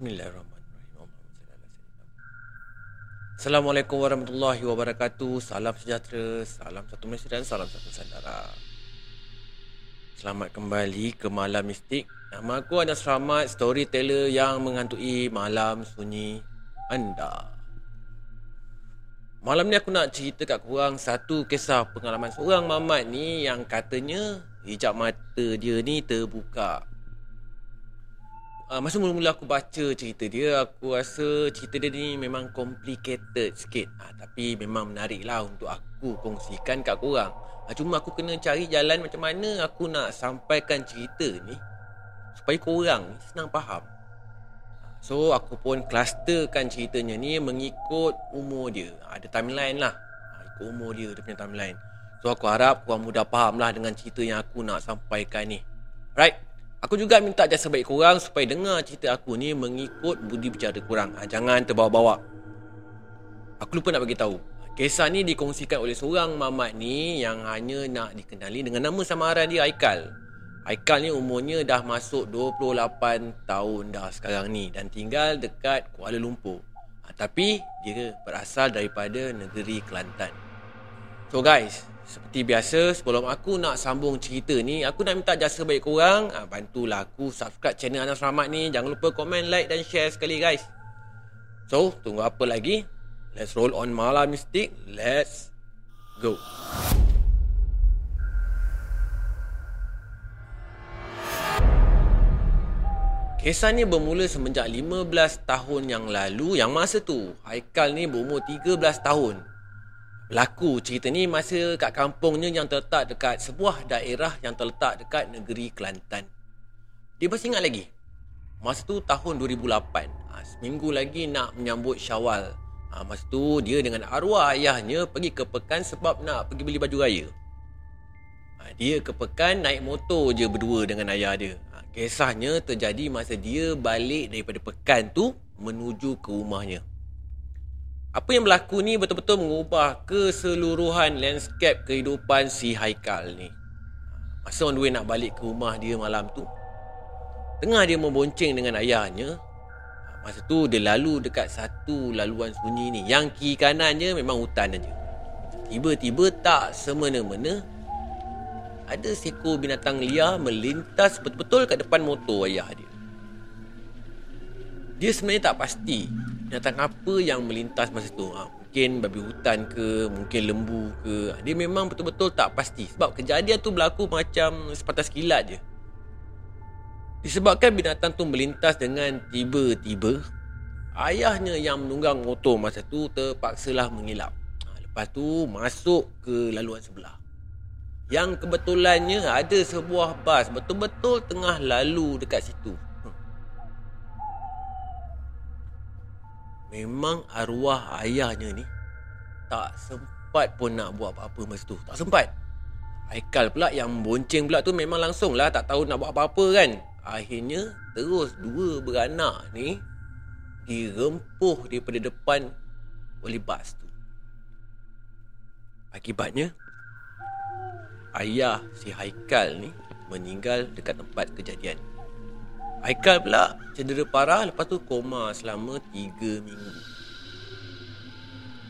Bismillahirrahmanirrahim. Assalamualaikum warahmatullahi wabarakatuh. Salam sejahtera, salam satu Malaysia dan salam satu Nusantara. Selamat kembali ke Malam Mistik. Nama aku Anas Rahmat, storyteller yang menghantui malam sunyi anda. Malam ni aku nak cerita kat korang satu kisah pengalaman seorang mamat ni yang katanya hijab mata dia ni terbuka. Uh, masa mula-mula aku baca cerita dia, aku rasa cerita dia ni memang complicated sikit. Uh, tapi memang menarik lah untuk aku kongsikan kat korang. Uh, cuma aku kena cari jalan macam mana aku nak sampaikan cerita ni supaya korang senang faham. So aku pun clusterkan ceritanya ni mengikut umur dia. Ada timeline lah. Ikut umur dia, dia punya timeline. So aku harap korang mudah faham lah dengan cerita yang aku nak sampaikan ni. Right? Aku juga minta jasa baik korang supaya dengar cerita aku ni mengikut budi bicara korang. Ha, jangan terbawa-bawa. Aku lupa nak bagi tahu. Kisah ni dikongsikan oleh seorang mamat ni yang hanya nak dikenali dengan nama samaran dia Aikal. Aikal ni umurnya dah masuk 28 tahun dah sekarang ni dan tinggal dekat Kuala Lumpur. Ha, tapi dia berasal daripada negeri Kelantan. So guys, seperti biasa, sebelum aku nak sambung cerita ni, aku nak minta jasa baik korang. Ha, bantulah aku subscribe channel Anas Rahmat ni. Jangan lupa komen, like dan share sekali guys. So, tunggu apa lagi? Let's roll on Malam Mistik. Let's go. Kisah ni bermula semenjak 15 tahun yang lalu yang masa tu Haikal ni berumur 13 tahun Berlaku cerita ni masa kat kampungnya yang terletak dekat sebuah daerah yang terletak dekat negeri Kelantan. Dia masih ingat lagi. Masa tu tahun 2008. Ha, seminggu lagi nak menyambut syawal. Ha, masa tu dia dengan arwah ayahnya pergi ke pekan sebab nak pergi beli baju raya. Ha, dia ke pekan naik motor je berdua dengan ayah dia. Kisahnya terjadi masa dia balik daripada pekan tu menuju ke rumahnya apa yang berlaku ni betul-betul mengubah keseluruhan landscape kehidupan si Haikal ni. Masa on the way nak balik ke rumah dia malam tu, tengah dia membonceng dengan ayahnya, masa tu dia lalu dekat satu laluan sunyi ni. Yang kiri kanannya memang hutan aja. Tiba-tiba tak semena-mena, ada seekor binatang liar melintas betul-betul kat depan motor ayah dia. Dia sebenarnya tak pasti binatang apa yang melintas masa tu? Ha, mungkin babi hutan ke mungkin lembu ke. Dia memang betul-betul tak pasti. Sebab kejadian tu berlaku macam sepatah kilat je. Disebabkan binatang tu melintas dengan tiba-tiba ayahnya yang menunggang motor masa tu terpaksalah mengilap. Ha, lepas tu masuk ke laluan sebelah. Yang kebetulannya ada sebuah bas betul-betul tengah lalu dekat situ Memang arwah ayahnya ni Tak sempat pun nak buat apa-apa masa tu. Tak sempat. Haikal pula yang bonceng pula tu memang langsung lah Tak tahu nak buat apa-apa kan. Akhirnya terus dua beranak ni Dirempuh daripada depan oleh bas tu. Akibatnya Ayah si Haikal ni meninggal dekat tempat kejadian Haikal pula cedera parah lepas tu koma selama 3 minggu.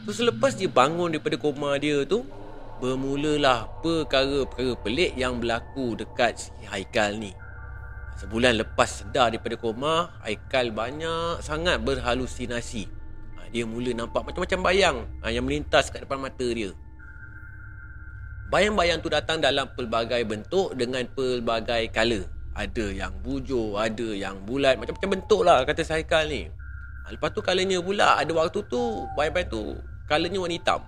Tu selepas dia bangun daripada koma dia tu, bermulalah perkara-perkara pelik yang berlaku dekat si Haikal ni. Sebulan lepas sedar daripada koma, Haikal banyak sangat berhalusinasi. Ha, dia mula nampak macam-macam bayang ha, yang melintas kat depan mata dia. Bayang-bayang tu datang dalam pelbagai bentuk dengan pelbagai color. Ada yang bujur, ada yang bulat, macam-macam bentuk lah kata Saikal ni. Ha, lepas tu kalanya pula, ada waktu tu, bayi-bayi tu, kalanya warna hitam.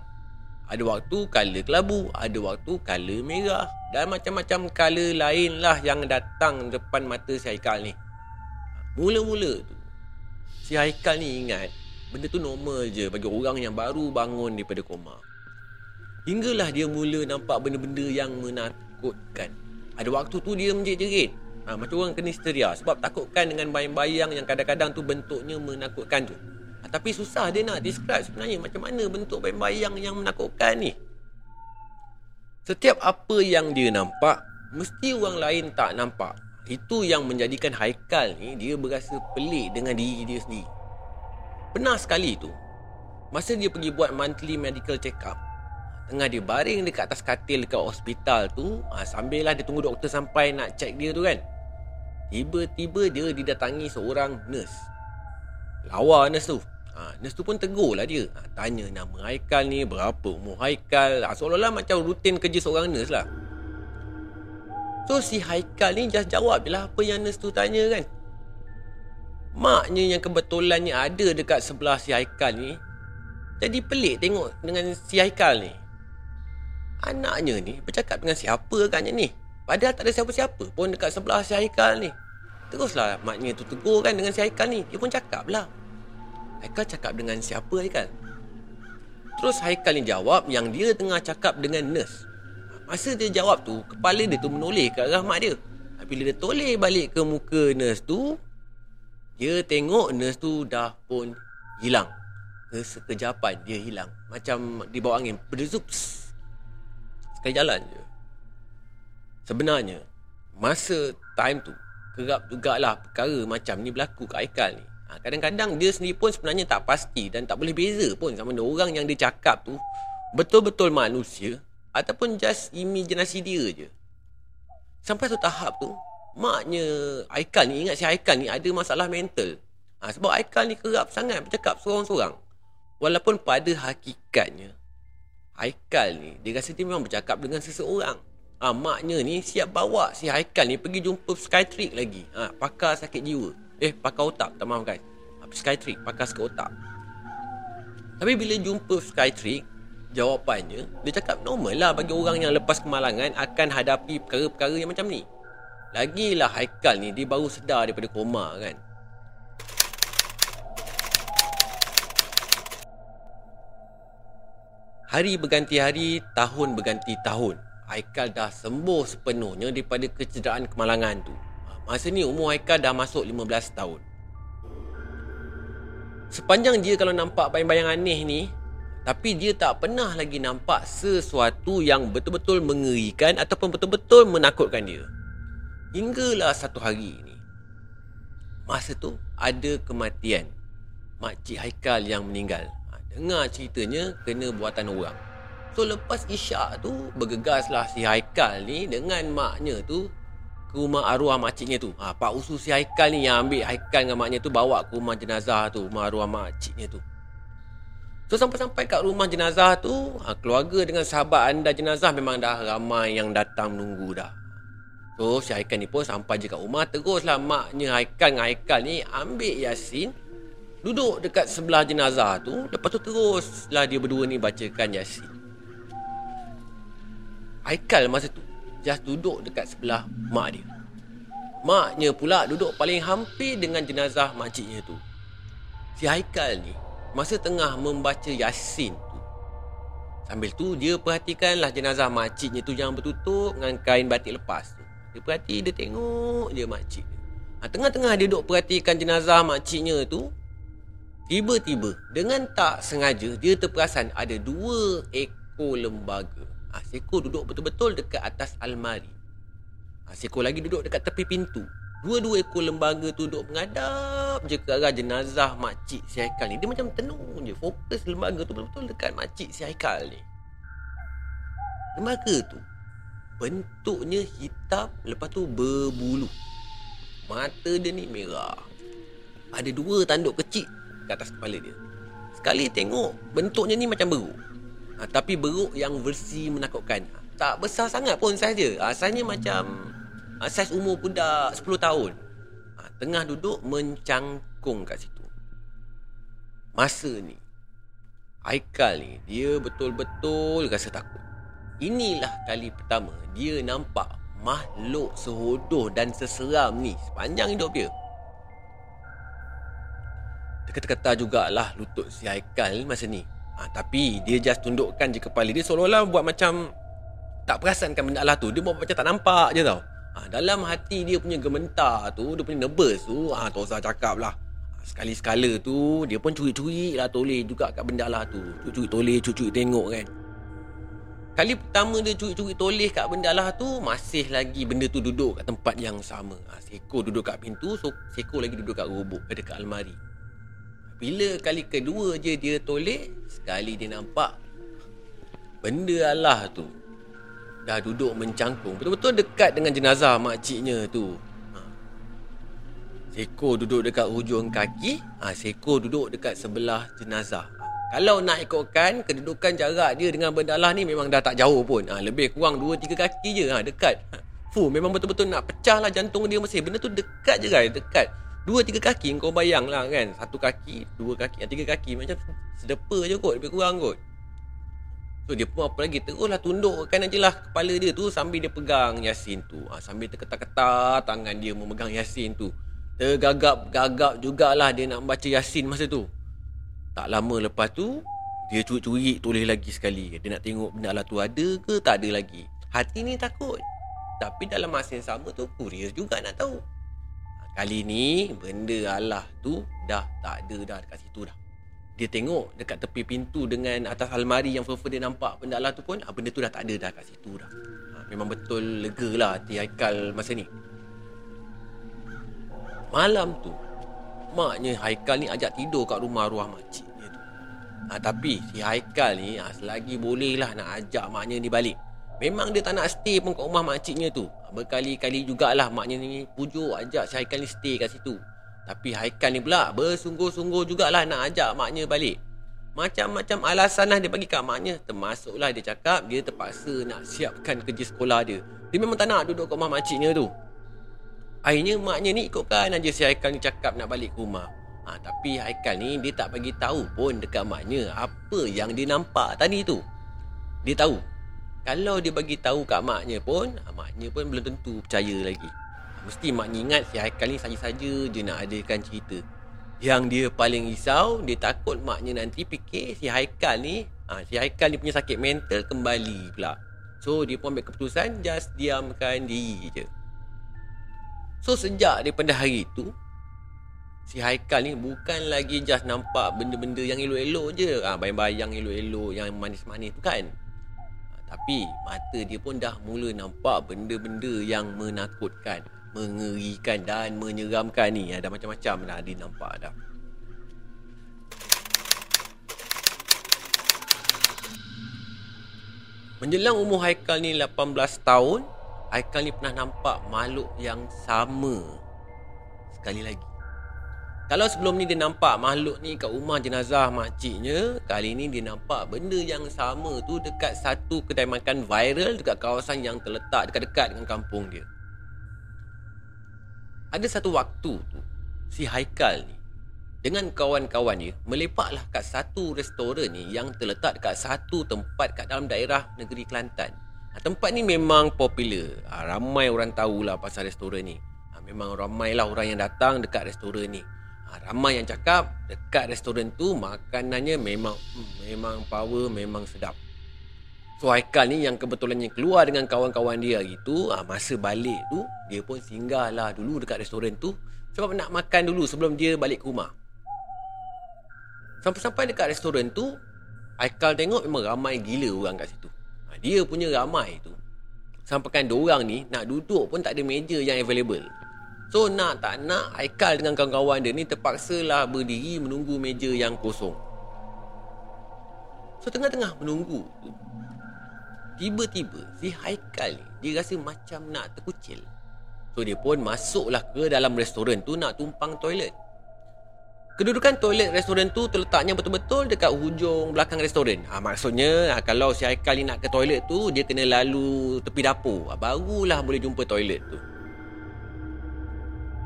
Ada waktu color kelabu, ada waktu color merah. Dan macam-macam color lain lah yang datang depan mata si Haikal ni. Mula-mula tu, si Haikal ni ingat, benda tu normal je bagi orang yang baru bangun daripada koma. Hinggalah dia mula nampak benda-benda yang menakutkan. Ada waktu tu dia menjerit-jerit. Ha, macam orang kena histeria Sebab takutkan dengan bayang-bayang Yang kadang-kadang tu bentuknya menakutkan tu ha, Tapi susah dia nak describe sebenarnya Macam mana bentuk bayang-bayang yang menakutkan ni Setiap apa yang dia nampak Mesti orang lain tak nampak Itu yang menjadikan Haikal ni dia berasa pelik dengan diri dia sendiri. Pernah sekali tu, masa dia pergi buat monthly medical check up, tengah dia baring dekat atas katil dekat hospital tu, ha, sambil lah dia tunggu doktor sampai nak check dia tu kan. Tiba-tiba dia didatangi seorang nurse. Lawa nurse tu. Ha, nurse tu pun tegur lah dia. Ha, tanya nama Haikal ni, berapa umur Haikal. Ha, seolah-olah macam rutin kerja seorang nurse lah. So si Haikal ni just jawab je lah apa yang nurse tu tanya kan. Maknya yang kebetulannya ada dekat sebelah si Haikal ni. Jadi pelik tengok dengan si Haikal ni. Anaknya ni bercakap dengan siapa agaknya ni. Padahal tak ada siapa-siapa pun dekat sebelah si Haikal ni. Teruslah maknya tu tegur kan dengan si Haikal ni. Dia pun cakap lah. Haikal cakap dengan siapa Haikal? Terus Haikal ni jawab yang dia tengah cakap dengan nurse. Masa dia jawab tu Kepala dia tu menoleh ke arah mak dia Bila dia toleh balik ke muka nurse tu Dia tengok nurse tu dah pun hilang Kesekejapan dia hilang Macam di bawah angin Berdezup Sekali jalan je Sebenarnya Masa time tu Kerap jugalah perkara macam ni berlaku kat Aikal ni. Ha, Kadang-kadang dia sendiri pun sebenarnya tak pasti Dan tak boleh beza pun sama ada orang yang dia cakap tu Betul-betul manusia Ataupun just imaginasi dia je. Sampai tu tahap tu Maknya Aikal ni Ingat si Aikal ni Ada masalah mental. Ha, Sebab Aikal ni kerap sangat Bercakap seorang-seorang. Walaupun pada hakikatnya Aikal ni Dia rasa dia memang bercakap Dengan seseorang ha, Maknya ni Siap bawa si Aikal ni Pergi jumpa psychiatric lagi. Ha, Pakar sakit jiwa. Eh pakar otak Tak maaf guys. Ha, Psychiatric Pakar sakit otak. Tapi bila jumpa psychiatric jawapannya dia cakap normal lah bagi orang yang lepas kemalangan akan hadapi perkara-perkara yang macam ni. Lagilah Haikal ni dia baru sedar daripada koma kan. Hari berganti hari tahun berganti tahun Haikal dah sembuh sepenuhnya daripada kecederaan kemalangan tu masa ni umur Haikal dah masuk 15 tahun sepanjang dia kalau nampak bayang-bayang aneh ni tapi dia tak pernah lagi nampak sesuatu yang betul-betul mengerikan ataupun betul-betul menakutkan dia. Hinggalah satu hari ini. Masa tu ada kematian makcik Haikal yang meninggal. Ha, dengar ceritanya kena buatan orang. So lepas isyak tu bergegaslah si Haikal ni dengan maknya tu ke rumah arwah makciknya tu. Ha, Pak Usu si Haikal ni yang ambil Haikal dengan maknya tu bawa ke rumah jenazah tu, rumah arwah makciknya tu. So sampai-sampai kat rumah jenazah tu ha, Keluarga dengan sahabat anda jenazah Memang dah ramai yang datang menunggu dah So si Haikal ni pun sampai je kat rumah Teruslah maknya Haikal dengan Haikal ni Ambil Yasin Duduk dekat sebelah jenazah tu Lepas tu teruslah dia berdua ni bacakan Yasin Haikal masa tu Just duduk dekat sebelah mak dia. Maknya pula duduk paling hampir dengan jenazah makciknya tu. Si Haikal ni Masa tengah membaca Yasin tu Sambil tu dia perhatikanlah jenazah makciknya tu Yang bertutup dengan kain batik lepas tu. Dia perhati dia tengok je makcik dia. Ha, Tengah-tengah dia duduk perhatikan jenazah makciknya tu Tiba-tiba dengan tak sengaja Dia terperasan ada dua ekor lembaga ha, Seekor duduk betul-betul dekat atas almari ha, Seekor lagi duduk dekat tepi pintu Dua-dua ekor lembaga tu duduk mengadap je ke arah jenazah makcik si Haikal ni. Dia macam tenung je. Fokus lembaga tu betul-betul dekat makcik si Haikal ni. Lembaga tu bentuknya hitam lepas tu berbulu. Mata dia ni merah. Ada dua tanduk kecil kat atas kepala dia. Sekali tengok bentuknya ni macam beruk. Ha, tapi beruk yang versi menakutkan. Ha, tak besar sangat pun saiz dia. Ha, saiznya macam uh, saiz umur budak 10 tahun. Uh, tengah duduk mencangkung kat situ. Masa ni Haikal ni dia betul-betul rasa takut. Inilah kali pertama dia nampak makhluk sehodoh dan seseram ni sepanjang hidup dia. Terkata-kata jugalah lutut si Haikal masa ni. Ha, tapi dia just tundukkan je kepala dia seolah-olah buat macam tak perasankan benda lah tu. Dia buat macam tak nampak je tau. Ha, dalam hati dia punya gementar tu, dia punya nervous tu, ha, tak usah cakap lah. Ha, sekali-sekala tu, dia pun curi-curi lah toleh juga kat benda lah tu. Curi-curi toleh, curi-curi tengok kan. Kali pertama dia curi-curi toleh kat benda lah tu Masih lagi benda tu duduk kat tempat yang sama ha, Seko duduk kat pintu so, Seko lagi duduk kat robok eh, Dekat almari Bila kali kedua je dia toleh Sekali dia nampak Benda Allah tu Dah duduk mencangkung Betul-betul dekat dengan jenazah makciknya tu ha. Seko duduk dekat hujung kaki ha, Seko duduk dekat sebelah jenazah kalau nak ikutkan kedudukan jarak dia dengan benda Allah ni memang dah tak jauh pun. Ha, lebih kurang 2-3 kaki je. Ha, dekat. Ha, fuh, memang betul-betul nak pecah lah jantung dia masih. Benda tu dekat je guys. Dekat. 2-3 kaki kau bayang lah kan. Satu kaki, dua kaki, tiga kaki. Macam sedepa je kot. Lebih kurang kot. So dia pun apa lagi teruslah tundukkan aja lah kepala dia tu sambil dia pegang Yasin tu. Ha, sambil terketar-ketar tangan dia memegang Yasin tu. Tergagap-gagap jugalah dia nak baca Yasin masa tu. Tak lama lepas tu Dia curi-curi tulis lagi sekali Dia nak tengok benda Allah tu ada ke tak ada lagi Hati ni takut Tapi dalam masa yang sama tu Kurius juga nak tahu Kali ni benda Allah tu Dah tak ada dah dekat situ dah Dia tengok dekat tepi pintu Dengan atas almari yang Furfur dia nampak Benda Allah tu pun ah, Benda tu dah tak ada dah kat situ dah ha, Memang betul lega lah hati Haikal masa ni Malam tu Maknya Haikal ni ajak tidur kat rumah arwah makcik dia tu. Ha, tapi si Haikal ni ha, selagi boleh lah nak ajak maknya ni balik. Memang dia tak nak stay pun kat rumah makciknya tu. Berkali-kali jugalah maknya ni pujuk ajak si Haikal ni stay kat situ. Tapi Haikal ni pula bersungguh-sungguh jugalah nak ajak maknya balik. Macam-macam alasan lah dia bagi kat maknya. Termasuklah dia cakap dia terpaksa nak siapkan kerja sekolah dia. Dia memang tak nak duduk kat rumah makciknya tu. Akhirnya maknya ni ikutkan aja si Haikal ni cakap nak balik ke rumah. Ha, tapi Haikal ni dia tak bagi tahu pun dekat maknya apa yang dia nampak tadi tu. Dia tahu. Kalau dia bagi tahu kat maknya pun, ha, maknya pun belum tentu percaya lagi. Mesti maknya ingat si Haikal ni saja-saja je nak adakan cerita. Yang dia paling risau, dia takut maknya nanti fikir si Haikal ni, ha, si Haikal ni punya sakit mental kembali pula. So dia pun ambil keputusan just diamkan diri je. So sejak daripada hari tu Si Haikal ni bukan lagi just nampak benda-benda yang elok-elok je ha, Bayang-bayang elok-elok yang manis-manis tu kan Tapi mata dia pun dah mula nampak benda-benda yang menakutkan Mengerikan dan menyeramkan ni. Ada macam-macam dah dia nampak dah. Menjelang umur Haikal ni 18 tahun Haikal ni pernah nampak makhluk yang sama. Sekali lagi Kalau sebelum ni dia nampak makhluk ni kat rumah jenazah makciknya Kali ni dia nampak benda yang sama tu Dekat satu kedai makan viral Dekat kawasan yang terletak dekat-dekat dengan kampung dia Ada satu waktu tu Si Haikal ni dengan kawan-kawan dia melepaklah kat satu restoran ni yang terletak dekat satu tempat kat dalam daerah negeri Kelantan. Ha, tempat ni memang popular. Ha, ramai orang tahulah pasal restoran ni. Ha, memang ramailah orang yang datang dekat restoran ni. Ha, ramai yang cakap dekat restoran tu makanannya memang memang power, memang sedap. So Haikal ni yang kebetulannya keluar dengan kawan-kawan dia hari tu, ha, masa balik tu, dia pun singgahlah dulu dekat restoran tu sebab nak makan dulu sebelum dia balik ke rumah. Sampai-sampai dekat restoran tu, Haikal tengok memang ramai gila orang kat situ dia punya ramai tu sampaikan dua orang ni nak duduk pun tak ada meja yang available so nak tak nak Haikal dengan kawan-kawan dia ni terpaksa lah berdiri menunggu meja yang kosong so tengah-tengah menunggu tiba-tiba si Haikal ni dia rasa macam nak terkucil so dia pun masuklah ke dalam restoran tu nak tumpang toilet Kedudukan toilet restoran tu terletaknya betul-betul dekat hujung belakang restoran. Ha, maksudnya ha, kalau si Haikal ni nak ke toilet tu, dia kena lalu tepi dapur. Ha, barulah boleh jumpa toilet tu.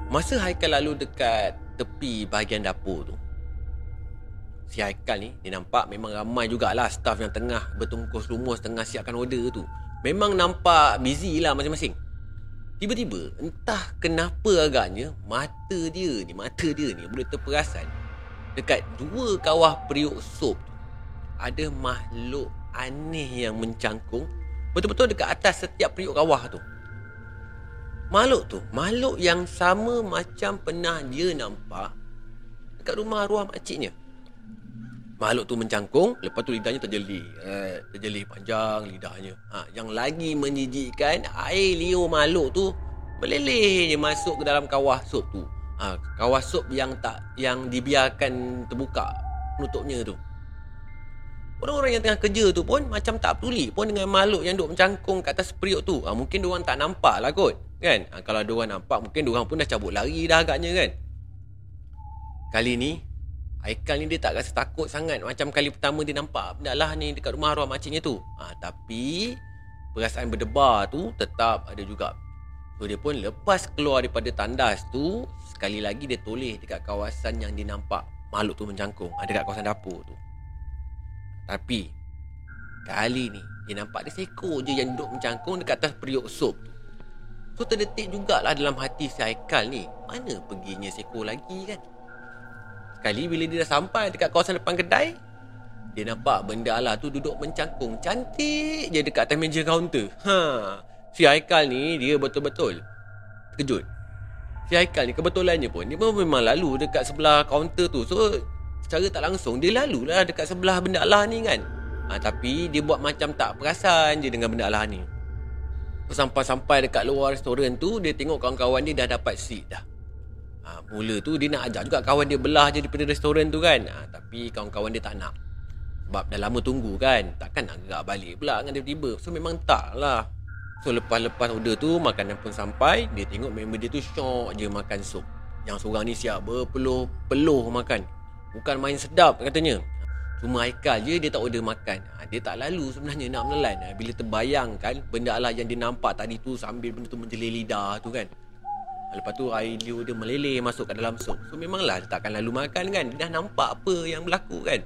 Masa Haikal lalu dekat tepi bahagian dapur tu, si Haikal ni, dia nampak memang ramai jugalah staff yang tengah bertungkus lumus tengah siapkan order tu. Memang nampak busy lah masing-masing. Tiba-tiba entah kenapa agaknya mata dia ni mata dia ni boleh terperasan dekat dua kawah periuk sop tu ada makhluk aneh yang mencangkung betul-betul dekat atas setiap periuk kawah tu. Makhluk tu, makhluk yang sama macam pernah dia nampak dekat rumah arwah makciknya. Makhluk tu mencangkung, lepas tu lidahnya terjeli. Eh, terjeli panjang lidahnya. Ha, yang lagi menjijikkan, air liur makhluk tu meleleh je masuk ke dalam kawah sup tu. Ha, kawah sup yang tak yang dibiarkan terbuka penutupnya tu. Orang-orang yang tengah kerja tu pun macam tak peduli pun dengan makhluk yang duk mencangkung kat atas periuk tu. Ha, mungkin diorang tak nampak lah kot. Kan? Ha, kalau diorang nampak mungkin diorang pun dah cabut lari dah agaknya kan. Kali ni Haikal ni dia tak rasa takut sangat. Macam kali pertama dia nampak Benda lah ni dekat rumah arwah makciknya tu. Ha, Tapi Perasaan berdebar tu Tetap ada juga. So dia pun lepas keluar daripada tandas tu Sekali lagi dia toleh dekat kawasan yang dia nampak Makhluk tu mencangkung ha, Dekat kawasan dapur tu. Tapi Kali ni Dia nampak dia seekor je yang duduk mencangkung Dekat atas periuk sup tu So terdetik jugalah dalam hati si Haikal ni. Mana perginya seekor lagi kan? Sekali bila dia dah sampai dekat kawasan depan kedai Dia nampak benda Allah tu duduk mencangkung. Cantik je dekat atas meja kaunter. Ha. Si Haikal ni dia betul-betul Terkejut. Si Haikal ni kebetulannya pun Dia memang lalu dekat sebelah kaunter tu. So secara tak langsung Dia lalu lah dekat sebelah benda Allah ni kan? Ha, Tapi dia buat macam tak perasan je dengan benda Allah ni Sampai-sampai dekat luar restoran tu Dia tengok kawan-kawan dia dah dapat seat dah. Ha, Mula tu dia nak ajak juga kawan dia belah je daripada restoran tu kan. Ha, Tapi kawan-kawan dia tak nak. Sebab dah lama tunggu kan Takkan nak gerak balik pula dengan tiba-tiba So memang tak lah. So lepas-lepas order tu makanan pun sampai Dia tengok member dia tu syok je makan sup. Yang seorang ni siap berpeluh-peluh makan. Bukan main sedap katanya Cuma Haikal je dia tak order makan. Ha, Dia tak lalu sebenarnya nak menelan ha, Bila terbayangkan benda lah yang dia nampak tadi tu Sambil benda tu menjelir lidah tu kan. Lepas tu liur dia meleleh masuk ke dalam sup So memanglah dia takkan lalu makan kan? Dia dah nampak apa yang berlaku kan?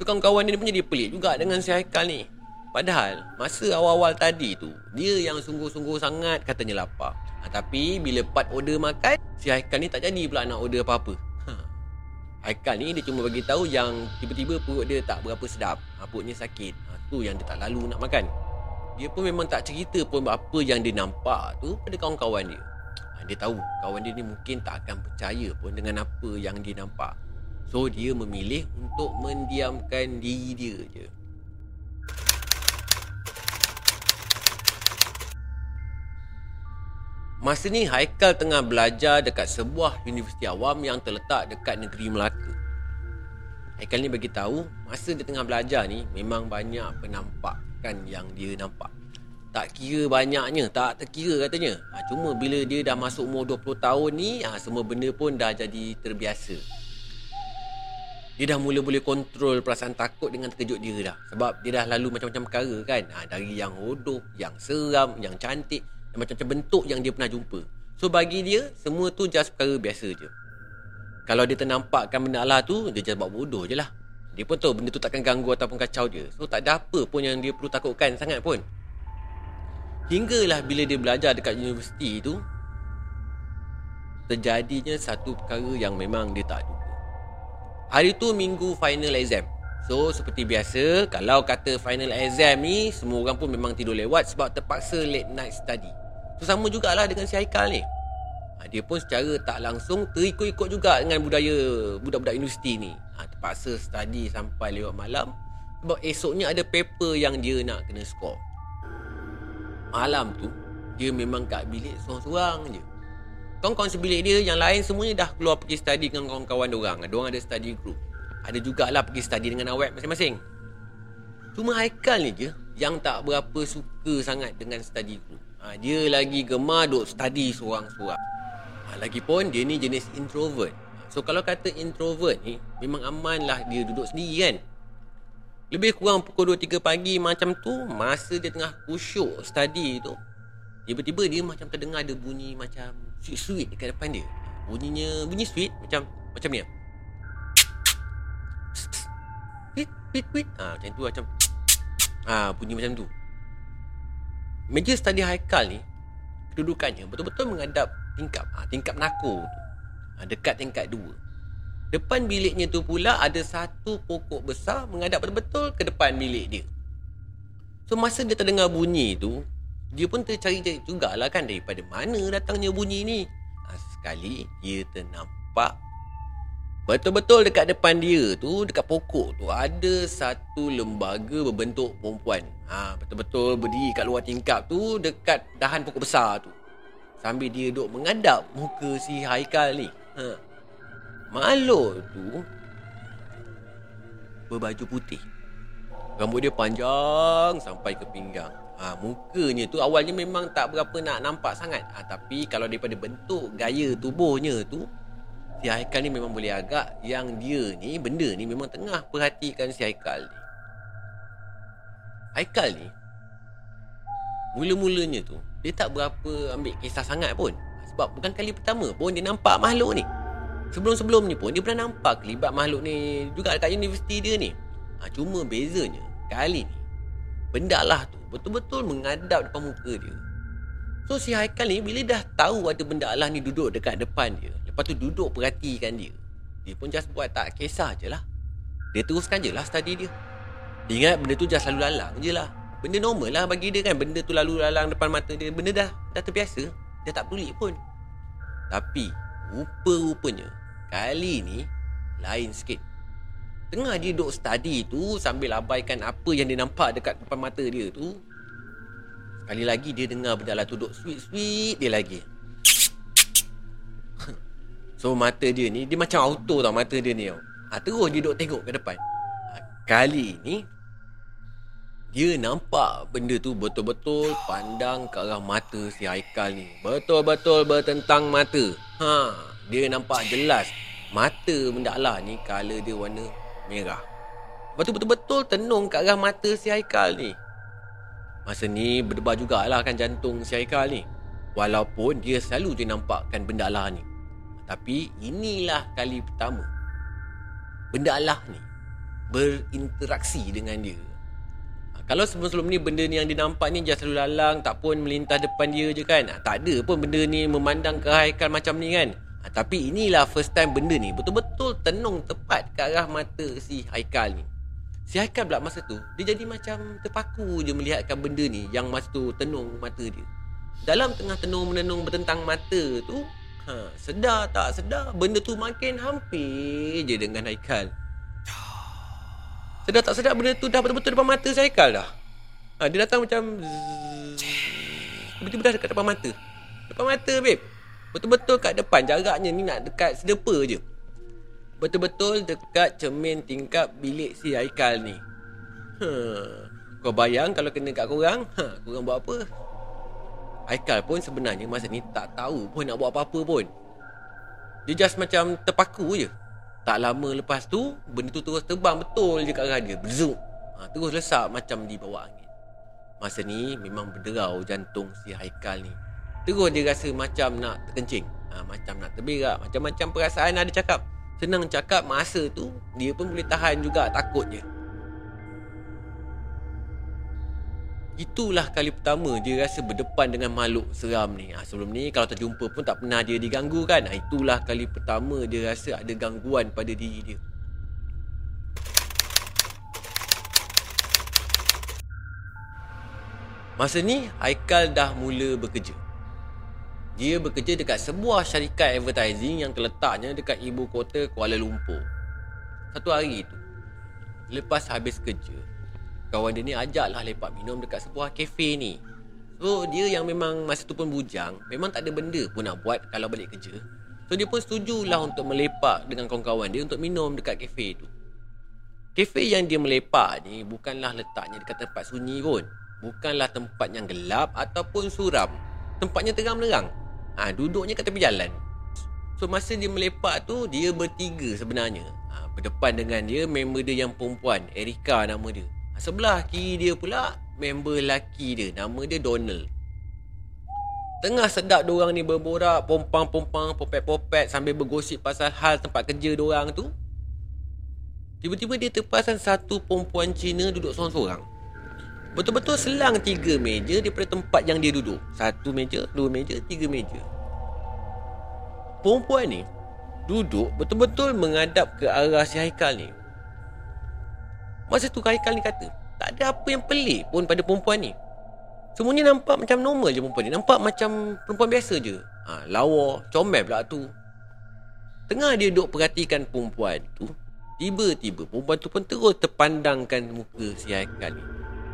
So kawan-kawan dia punya dia pelik juga dengan si Haikal ni. Padahal masa awal-awal tadi tu Dia yang sungguh-sungguh sangat katanya lapar. Ha, Tapi bila part order makan Si Haikal ni tak jadi pula nak order apa-apa. ha. Haikal ni dia cuma bagi tahu yang tiba-tiba perut dia tak berapa sedap ha, Perutnya sakit ha, Tu yang dia tak lalu nak makan Dia pun memang tak cerita pun apa yang dia nampak tu pada kawan-kawan dia dia tahu kawan dia ni mungkin tak akan percaya pun dengan apa yang dia nampak. So dia memilih untuk mendiamkan diri dia je. Masa ni Haikal tengah belajar dekat sebuah universiti awam yang terletak dekat negeri Melaka. Haikal ni bagi tahu masa dia tengah belajar ni memang banyak penampakan yang dia nampak. Tak kira banyaknya Tak terkira katanya ha, Cuma bila dia dah masuk umur 20 tahun ni ha, Semua benda pun dah jadi terbiasa Dia dah mula boleh kontrol perasaan takut dengan terkejut dia dah Sebab dia dah lalu macam-macam perkara kan ha, Dari yang hodoh, yang seram, yang cantik macam-macam bentuk yang dia pernah jumpa. So bagi dia, semua tu just perkara biasa je. Kalau dia ternampakkan benda Allah tu Dia just buat bodoh je lah. Dia pun tahu benda tu takkan ganggu ataupun kacau dia. So tak ada apa pun yang dia perlu takutkan sangat pun. Hinggalah bila dia belajar dekat universiti tu Terjadinya satu perkara yang memang dia tak duga Hari tu minggu final exam. So seperti biasa Kalau kata final exam ni Semua orang pun memang tidur lewat Sebab terpaksa late night study So sama jugalah dengan si Haikal ni ha, Dia pun secara tak langsung Terikut-ikut juga dengan budaya Budak-budak universiti ni ha, Terpaksa study sampai lewat malam Sebab esoknya ada paper yang dia nak kena score malam tu dia memang kat bilik seorang-seorang je. Kawan-kawan sebilik dia yang lain semuanya dah keluar pergi study dengan kawan-kawan dia orang. Dia orang ada study group. Ada jugalah pergi study dengan awet masing-masing. Cuma Haikal ni je yang tak berapa suka sangat dengan study group. Ha, dia lagi gemar duk study seorang-seorang. Ha, lagipun dia ni jenis introvert. So kalau kata introvert ni memang aman lah dia duduk sendiri kan. Lebih kurang pukul 2-3 pagi macam tu Masa dia tengah kusyuk study tu Tiba-tiba dia macam terdengar ada bunyi macam Sweet-sweet dekat depan dia Bunyinya Bunyi sweet Macam Macam ni Sweet Sweet Sweet ha, Macam tu macam ha, Bunyi macam tu Meja study Haikal ni Kedudukannya Betul-betul menghadap Tingkap ha, Tingkap nako tu ha, Dekat tingkat dua Depan biliknya tu pula ada satu pokok besar menghadap betul-betul ke depan bilik dia. So masa dia terdengar bunyi tu, dia pun tercari-cari jugalah kan daripada mana datangnya bunyi ni. Ha, sekali dia ternampak Betul-betul dekat depan dia tu, dekat pokok tu ada satu lembaga berbentuk perempuan. Ha, betul-betul berdiri kat luar tingkap tu dekat dahan pokok besar tu. Sambil dia duduk mengadap muka si Haikal ni. Ha. Makhluk tu berbaju putih. Rambut dia panjang sampai ke pinggang. Ha, mukanya tu awalnya memang tak berapa nak nampak sangat. Ha, tapi kalau daripada bentuk gaya tubuhnya tu, si Haikal ni memang boleh agak yang dia ni benda ni memang tengah perhatikan si Haikal ni. Haikal ni mula-mulanya tu dia tak berapa ambil kisah sangat pun. Sebab bukan kali pertama pun dia nampak makhluk ni. Sebelum-sebelum ni pun dia pernah nampak kelibat makhluk ni juga dekat universiti dia ni. Ha, cuma bezanya kali ni benda lah tu betul-betul mengadap depan muka dia. So si Haikal ni bila dah tahu ada benda Allah ni duduk dekat depan dia, Lepas tu duduk perhatikan dia. Dia pun just buat tak kisah je lah. Dia teruskan je lah study dia. Dia ingat benda tu just lalu lalang je lah. Benda normal lah bagi dia kan. Benda tu lalu lalang depan mata dia. Benda dah dah terbiasa. Dia tak pelik pun. Tapi rupa-rupanya Kali ni lain sikit. Tengah dia duduk study tu Sambil abaikan apa yang dia nampak dekat depan mata dia tu Sekali lagi dia dengar benda lah tu duduk sweet-sweet dia lagi So mata dia ni Dia macam auto tau mata dia ni tau. Ha, Terus dia duduk tengok ke depan. Ha, Kali ni Dia nampak benda tu betul-betul Pandang ke arah mata si Haikal ni. Betul-betul bertentang mata. Ha, Dia nampak jelas Mata benda Allah ni Color dia warna merah. Lepas tu betul-betul tenung ke arah mata si Haikal ni. Masa ni berdebar jugalah kan jantung si Haikal ni. Walaupun dia selalu dia nampakkan benda Allah ni tapi inilah kali pertama benda Allah ni berinteraksi dengan dia. Ha, kalau sebelum-sebelum ni benda ni yang dia nampak ni just lalu lalang tak pun melintas depan dia je kan. Ha, tak ada pun benda ni memandang ke Haikal macam ni kan. Ha, tapi inilah first time benda ni betul-betul tenung tepat ke arah mata si Haikal ni. Si Haikal pula masa tu dia jadi macam terpaku je melihatkan benda ni yang masa tu tenung mata dia. Dalam tengah tenung menenung bertentang mata tu Ha, sedar tak sedar. Benda tu makin hampir je dengan Haikal. Sedar tak sedar benda tu dah betul-betul depan mata saya Haikal dah? Ha, Dia datang macam Tiba-tiba dah dekat depan mata. Depan mata babe. Betul-betul kat depan Jaraknya ni nak dekat sedepa je. Betul-betul dekat cermin tingkap bilik si Haikal ni. Ha, Kau bayang kalau kena kat korang ha, Korang buat apa Haikal pun sebenarnya masa ni tak tahu pun nak buat apa-apa pun. Dia just macam terpaku je. Tak lama lepas tu, benda tu terus terbang betul je kat arah dia. Berzuk. Ha, terus lesak macam di bawah angin. Masa ni memang berderau jantung si Haikal ni. Terus dia rasa macam nak terkencing. Ha, macam nak terberak. Macam-macam perasaan ada cakap. Senang cakap masa tu, dia pun boleh tahan juga takutnya. Itulah kali pertama dia rasa berdepan dengan makhluk seram ni. Ha, sebelum ni kalau terjumpa pun tak pernah dia diganggu kan. Ha, itulah kali pertama dia rasa ada gangguan pada diri dia. Masa ni Haikal dah mula bekerja. Dia bekerja dekat sebuah syarikat advertising yang terletaknya dekat ibu kota Kuala Lumpur. Satu hari tu, lepas habis kerja, kawan dia ni ajak lah lepak minum dekat sebuah kafe ni. So dia yang memang masa tu pun bujang, memang tak ada benda pun nak buat kalau balik kerja. So dia pun setuju lah untuk melepak dengan kawan-kawan dia untuk minum dekat kafe tu. Kafe yang dia melepak ni bukanlah letaknya dekat tempat sunyi pun. Bukanlah tempat yang gelap ataupun suram. Tempatnya terang-menerang. Ha, duduknya kat tepi jalan. So masa dia melepak tu dia bertiga sebenarnya. Ha, berdepan dengan dia member dia yang perempuan, Erika nama dia. Sebelah kiri dia pula Member lelaki dia. Nama dia Donald. Tengah sedap diorang ni berborak Pompang-pompang Popet-popet Sambil bergosip pasal hal tempat kerja diorang tu. Tiba-tiba dia terperasan Satu perempuan Cina duduk seorang-seorang. Betul-betul selang tiga meja Daripada tempat yang dia duduk. Satu meja, dua meja, tiga meja. Perempuan ni Duduk betul-betul menghadap ke arah si Haikal ni Masa tu Haikal ni kata Tak ada apa yang pelik pun pada perempuan ni. Semuanya nampak macam normal je perempuan ni. Nampak macam perempuan biasa je. Ha, Lawa, comel pula tu. Tengah dia duk perhatikan perempuan tu Tiba-tiba perempuan tu pun terus terpandangkan muka si Haikal ni.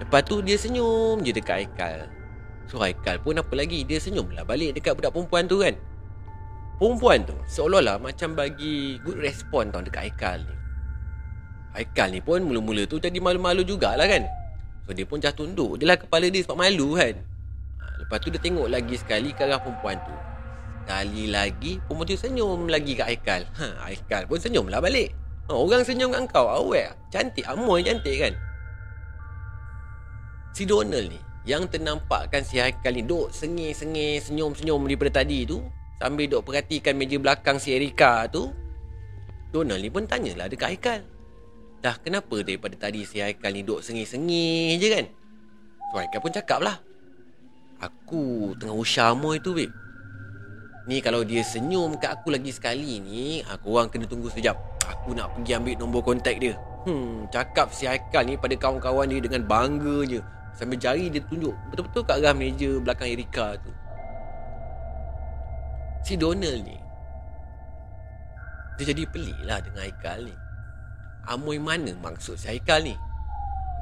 Lepas tu dia senyum je dekat Haikal. So Haikal pun apa lagi? Dia senyum lah balik dekat budak perempuan tu kan. Perempuan tu seolah-olah macam bagi good respon tau dekat Haikal ni Haikal ni pun mula-mula tu jadi malu-malu jugalah kan. So dia pun jatuh tunduk Dia lah kepala dia sebab malu kan. Ha, Lepas tu dia tengok lagi sekali ke arah perempuan tu. Sekali lagi Perempuan tu senyum lagi kat Haikal ha, Haikal pun senyum lah balik. Ha, Orang senyum kat kau Awet Cantik Amoy cantik kan. Si Donald ni Yang ternampakkan si Haikal ni Duk sengih-sengih Senyum-senyum daripada tadi tu Sambil duk perhatikan meja belakang si Erika tu Donald ni pun tanyalah dekat Haikal Dah kenapa daripada tadi si Haikal ni duk sengih-sengih je kan? So Haikal pun cakap lah. Aku tengah usah Amoy tu babe. Ni kalau dia senyum kat aku lagi sekali ni Aku orang kena tunggu sekejap. Aku nak pergi ambil nombor kontak dia. Hmm, cakap si Haikal ni pada kawan-kawan dia dengan bangga je. Sambil jari dia tunjuk Betul-betul kat arah meja belakang Erika tu. Si Donald ni Dia jadi pelik lah dengan Haikal ni Amoy mana maksud Haikal ni?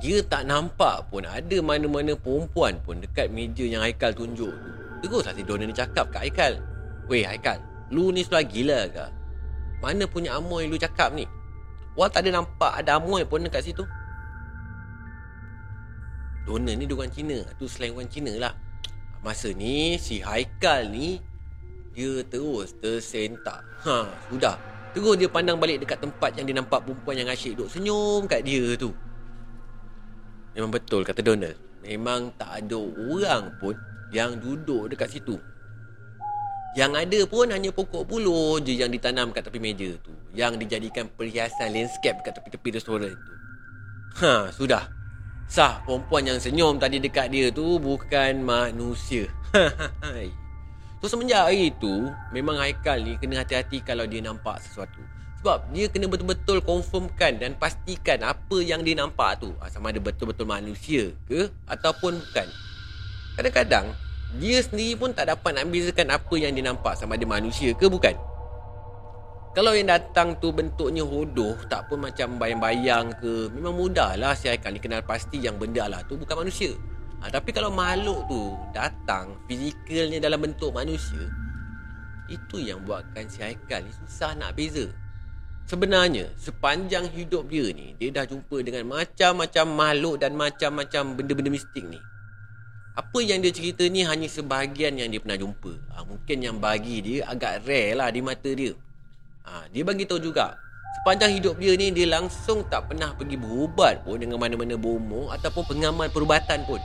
Dia tak nampak pun ada mana-mana perempuan pun dekat meja yang Haikal tunjuk tu. Teruslah si Donald ni cakap kat Haikal. Weh Haikal, lu ni sudah gila ke? Mana punya Amoy lu cakap ni? Wah tak ada nampak ada Amoy pun dekat situ. Donald ni dia orang Cina. Tu selain orang Cina lah. Masa ni si Haikal ni dia terus tersentak. Ha, sudah. Terus dia pandang balik dekat tempat yang dia nampak perempuan yang asyik duduk senyum kat dia tu. Memang betul kata Donald. Memang tak ada orang pun yang duduk dekat situ. Yang ada pun hanya pokok buluh je yang ditanam kat tepi meja tu. Yang dijadikan perhiasan landscape kat tepi-tepi restoran tu. Ha, sudah. Sah perempuan yang senyum tadi dekat dia tu bukan manusia. So semenjak hari tu Memang Haikal ni kena hati-hati kalau dia nampak sesuatu. Sebab dia kena betul-betul confirmkan dan pastikan apa yang dia nampak tu. Ah, Sama ada betul-betul manusia ke ataupun bukan. Kadang-kadang dia sendiri pun tak dapat nak bezakan apa yang dia nampak. Sama ada manusia ke bukan? Kalau yang datang tu bentuknya hodoh Tak pun macam bayang-bayang ke Memang mudah lah si Haikal ni kenal pasti yang benda lah. Tu bukan manusia ha, Tapi kalau makhluk tu datang Fizikalnya dalam bentuk manusia Itu yang buatkan si Haikal ni susah nak beza. Sebenarnya sepanjang hidup dia ni Dia dah jumpa dengan macam-macam makhluk Dan macam-macam benda-benda mistik ni. Apa yang dia cerita ni hanya sebahagian yang dia pernah jumpa. Ha, Mungkin yang bagi dia agak rare lah di mata dia. Ha, Dia bagi tahu juga Sepanjang hidup dia ni Dia langsung tak pernah pergi berubat pun Dengan mana-mana bomo Ataupun pengamal perubatan pun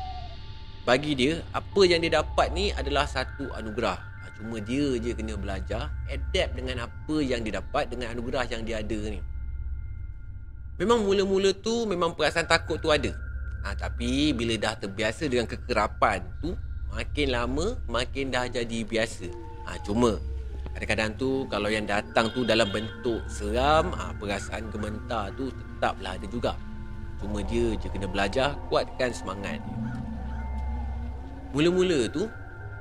bagi dia apa yang dia dapat ni adalah satu anugerah. Ha, cuma dia je kena belajar adapt dengan apa yang dia dapat dengan anugerah yang dia ada ni. Memang mula-mula tu memang perasaan takut tu ada. Ha, tapi bila dah terbiasa dengan kekerapan tu makin lama makin dah jadi biasa. Ha, cuma kadang-kadang tu kalau yang datang tu dalam bentuk seram ha, perasaan gementar tu tetaplah ada juga. Cuma dia je kena belajar kuatkan semangat dia Mula-mula tu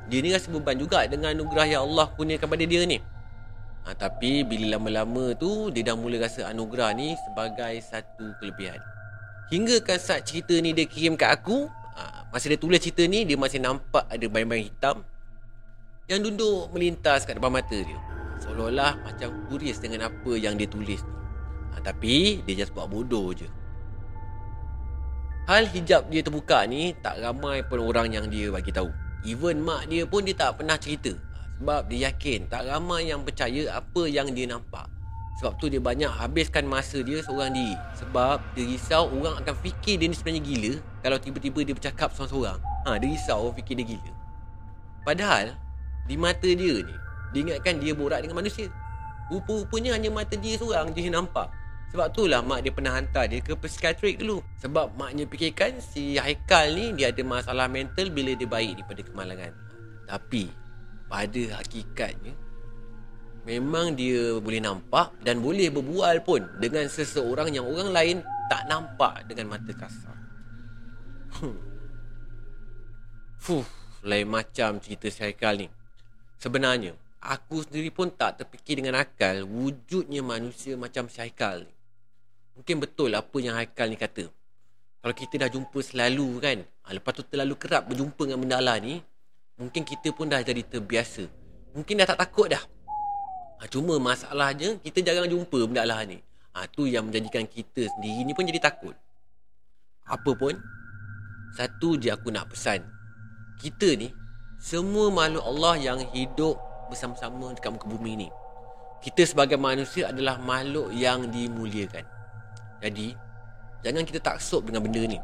Dia ni rasa beban juga Dengan anugerah yang Allah kurniakan pada dia ni. Ha, Tapi bila lama-lama tu Dia dah mula rasa anugerah ni Sebagai satu kelebihan. Hingga kan saat cerita ni dia kirim kat aku ha, Masa dia tulis cerita ni Dia masih nampak ada bayang-bayang hitam Yang duduk melintas kat depan mata dia. Seolah-olah macam kuris dengan apa yang dia tulis ni. Ha, Tapi dia just buat bodoh je Hal hijab dia terbuka ni tak ramai pun orang yang dia bagi tahu. Even mak dia pun dia tak pernah cerita. Sebab dia yakin tak ramai yang percaya apa yang dia nampak. Sebab tu dia banyak habiskan masa dia seorang diri. Sebab dia risau orang akan fikir dia ni sebenarnya gila kalau tiba-tiba dia bercakap seorang-seorang. Ha, dia risau orang fikir dia gila. Padahal di mata dia ni, dia ingatkan dia borak dengan manusia. Rupa-rupanya hanya mata dia seorang je yang nampak. Sebab tu lah mak dia pernah hantar dia ke psikiatrik dulu. Sebab maknya fikirkan si Haikal ni dia ada masalah mental bila dia baik daripada kemalangan. Tapi pada hakikatnya memang dia boleh nampak dan boleh berbual pun dengan seseorang yang orang lain tak nampak dengan mata kasar. Hmm. Fuh, lain macam cerita si Haikal ni. Sebenarnya, aku sendiri pun tak terfikir dengan akal wujudnya manusia macam si Haikal ni. Mungkin betul apa yang Haikal ni kata. Kalau kita dah jumpa selalu kan, ha, lepas tu terlalu kerap berjumpa dengan benda Allah ni, mungkin kita pun dah jadi terbiasa. Mungkin dah tak takut dah. Ha, cuma masalahnya, kita jarang jumpa benda Allah ni. Ha, tu yang menjadikan kita sendiri ni pun jadi takut. Apa pun, satu je aku nak pesan. Kita ni, semua makhluk Allah yang hidup bersama-sama dekat muka bumi ni. Kita sebagai manusia adalah makhluk yang dimuliakan. Jadi, jangan kita taksub dengan benda ni.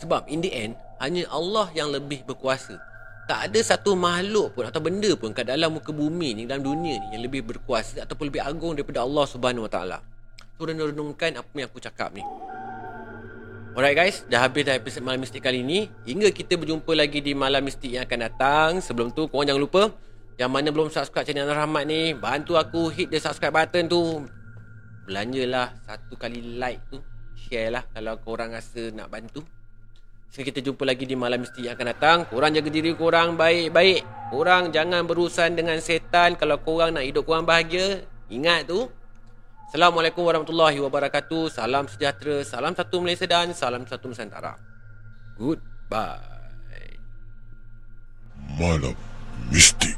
Sebab in the end, hanya Allah yang lebih berkuasa. Tak ada satu makhluk pun atau benda pun kat dalam muka bumi ni, dalam dunia ni yang lebih berkuasa ataupun lebih agung daripada Allah Subhanahu Wa Taala. So, renung-renungkan apa yang aku cakap ni. Alright guys, dah habis dah episode Malam Mistik kali ni. Hingga kita berjumpa lagi di Malam Mistik yang akan datang. Sebelum tu, korang jangan lupa. Yang mana belum subscribe channel Anwar Rahmat ni, bantu aku hit the subscribe button tu. Belanjalah satu kali like tu. Share lah kalau korang rasa nak bantu. So, kita jumpa lagi di Malam Mistik yang akan datang. Korang jaga diri korang baik-baik. Korang jangan berurusan dengan setan. Kalau korang nak hidup korang bahagia, ingat tu. Assalamualaikum warahmatullahi wabarakatuh. Salam sejahtera, salam satu Malaysia dan salam satu Nusantara. Goodbye. Malam Mistik